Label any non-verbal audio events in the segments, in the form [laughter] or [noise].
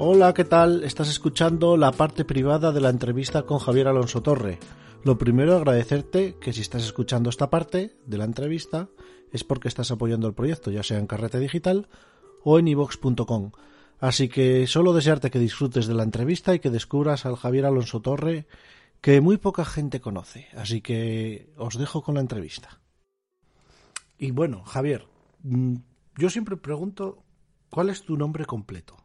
Hola, ¿qué tal? Estás escuchando la parte privada de la entrevista con Javier Alonso Torre. Lo primero, agradecerte que si estás escuchando esta parte de la entrevista es porque estás apoyando el proyecto, ya sea en Carrete Digital o en ivox.com. Así que solo desearte que disfrutes de la entrevista y que descubras al Javier Alonso Torre que muy poca gente conoce. Así que os dejo con la entrevista. Y bueno, Javier, mm, yo siempre pregunto, ¿cuál es tu nombre completo?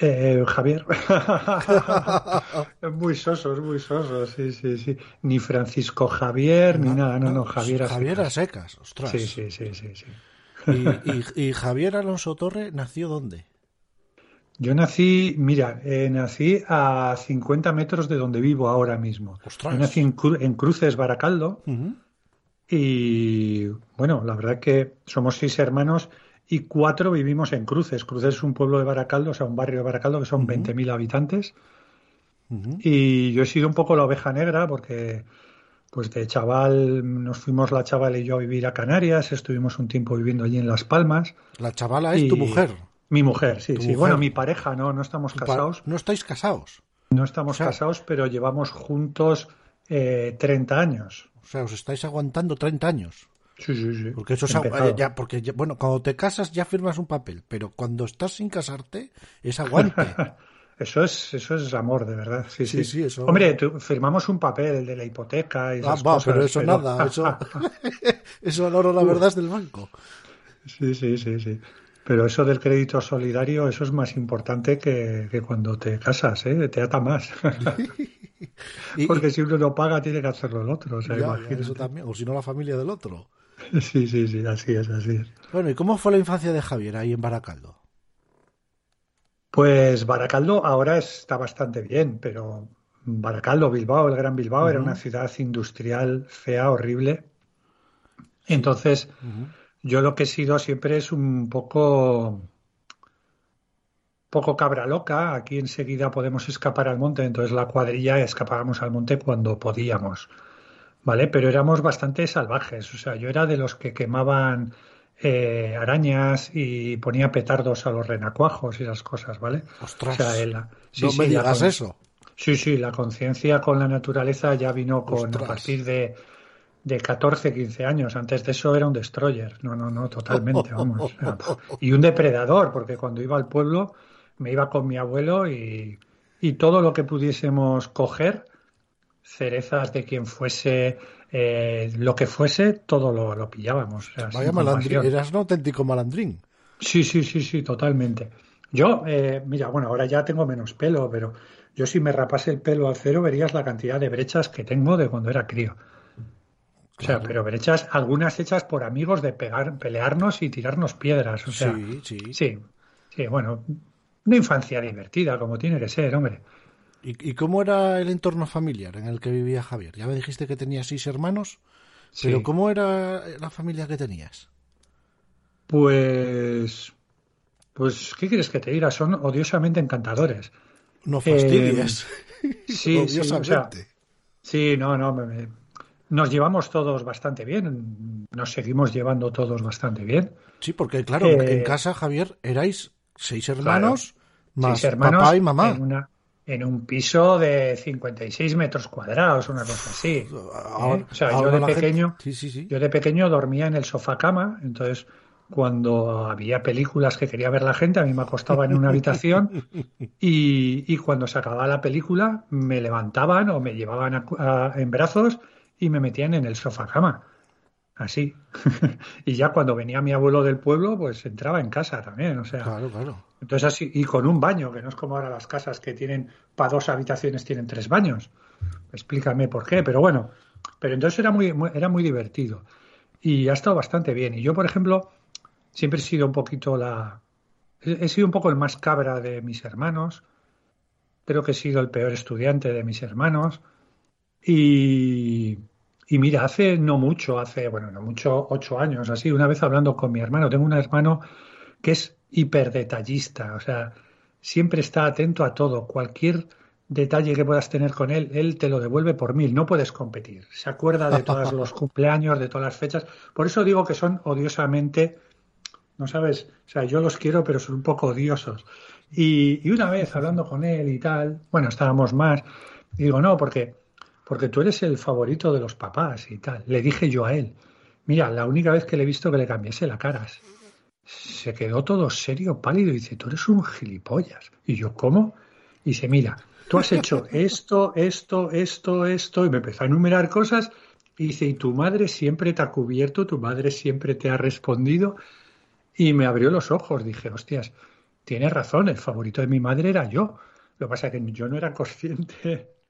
Eh, Javier. [laughs] [laughs] es muy soso, es muy soso, sí, sí, sí. Ni Francisco Javier, ni nada, no, no, Javier a Javier a secas, ostras. Sí, sí, sí, sí. sí. ¿Y, y, Javier Alonso Torre nació dónde? Yo nací, mira, eh, nací a 50 metros de donde vivo ahora mismo. Ostras. Yo nací en, en Cruces, Baracaldo. Y bueno, la verdad que somos seis hermanos y cuatro vivimos en Cruces. Cruces es un pueblo de Baracaldo, o sea, un barrio de Baracaldo que son 20.000 habitantes. Y yo he sido un poco la oveja negra porque, pues de chaval, nos fuimos la chavala y yo a vivir a Canarias, estuvimos un tiempo viviendo allí en Las Palmas. La chavala es tu mujer. Mi mujer, sí, sí. Bueno, mi pareja, no, no estamos casados. ¿No estáis casados? No estamos casados, pero llevamos juntos eh, 30 años. O sea, os estáis aguantando 30 años. Sí, sí, sí. Porque eso es ya, porque bueno, cuando te casas ya firmas un papel, pero cuando estás sin casarte es aguante. [laughs] eso es, eso es amor, de verdad. Sí, sí. sí, eso... Hombre, firmamos un papel, el de la hipoteca y esas ah, va, cosas, pero eso nada, eso, [laughs] [laughs] eso no, la verdad es del banco. Sí, sí, sí, sí. Pero eso del crédito solidario, eso es más importante que, que cuando te casas, ¿eh? Te ata más. Porque si uno no paga, tiene que hacerlo el otro. O, sea, ya, eso también. o si no, la familia del otro. Sí, sí, sí, así es, así es. Bueno, ¿y cómo fue la infancia de Javier ahí en Baracaldo? Pues Baracaldo ahora está bastante bien, pero Baracaldo, Bilbao, el Gran Bilbao, era una ciudad industrial fea, horrible. Entonces, yo lo que he sido siempre es un poco poco cabra loca, aquí enseguida podemos escapar al monte, entonces la cuadrilla escapábamos al monte cuando podíamos, ¿vale? Pero éramos bastante salvajes, o sea, yo era de los que quemaban eh, arañas y ponía petardos a los renacuajos y esas cosas, ¿vale? Ostras, sí, no me digas eso. Sí, sí, la conciencia con la naturaleza ya vino con a partir de, de 14, 15 años. Antes de eso era un destroyer. No, no, no, totalmente, vamos. [laughs] Y un depredador, porque cuando iba al pueblo me iba con mi abuelo y, y todo lo que pudiésemos coger, cerezas de quien fuese, eh, lo que fuese, todo lo, lo pillábamos. Vaya malandrín, eras un auténtico malandrín. Sí, sí, sí, sí, totalmente. Yo, eh, mira, bueno, ahora ya tengo menos pelo, pero yo si me rapase el pelo al cero verías la cantidad de brechas que tengo de cuando era crío. O sea, pero brechas, algunas hechas por amigos de pegar, pelearnos y tirarnos piedras. O sea, sí, sí. Sí, sí, bueno, una infancia divertida, como tiene que ser, hombre. ¿Y, cómo era el entorno familiar en el que vivía Javier? Ya me dijiste que tenía seis hermanos, pero ¿cómo era la familia que tenías? Pues, pues, ¿qué quieres que te diga? Son odiosamente encantadores. No fastidies. Eh, [laughs] sí, odiosamente. Sí, sí, no, no, nos llevamos todos bastante bien, nos seguimos llevando todos bastante bien. Sí, porque claro, en Eh, casa, Javier, erais seis hermanos Claro. más Seis hermanos papá y mamá. En, una- en un piso de 56 metros cuadrados, una cosa así. ¿eh? Ahora- O sea, yo de pequeño, Sí, sí, sí. yo de pequeño dormía en el sofá cama, entonces cuando había películas que quería ver la gente, a mí me acostaba en una habitación [laughs] y, y cuando se acababa la película me levantaban o me llevaban a- a- en brazos y me metían en el sofá cama. Así. [laughs] y ya cuando venía mi abuelo del pueblo, pues entraba en casa también. O sea, Claro, claro. entonces así, y con un baño, que no es como ahora las casas que tienen para dos habitaciones tienen tres baños. Explícame por qué, pero bueno, pero entonces era muy, muy- era muy divertido. Y ha estado bastante bien. Y yo, por ejemplo, siempre he sido un poquito la. He he sido un poco el más cabra de mis hermanos. Creo que he sido el peor estudiante de mis hermanos. Y, y mira, hace no mucho, hace, bueno, no mucho, ocho años, así, una vez hablando con mi hermano, tengo un hermano que es hiper detallista, o sea, siempre está atento a todo, cualquier detalle que puedas tener con él, él te lo devuelve por mil, no puedes competir, se acuerda de todos los [laughs] cumpleaños, de todas las fechas, por eso digo que son odiosamente no sabes, o sea, yo los quiero, pero son un poco odiosos. Y, una vez hablando con él y tal, bueno, estábamos más, y digo, no, porque, porque tú eres el favorito de los papás y tal. Le dije yo a él, mira, la única vez que le he visto que le cambiase la cara, se quedó todo serio, pálido, y dice, tú eres un gilipollas. Y yo, ¿cómo? Y dice, mira, tú has hecho [laughs] esto, esto, esto, esto, y me empezó a enumerar cosas, y dice, y tu madre siempre te ha cubierto, tu madre siempre te ha respondido, y me abrió los ojos, dije, hostias, tienes razón, el favorito de mi madre era yo. Lo que pasa es que yo no era consciente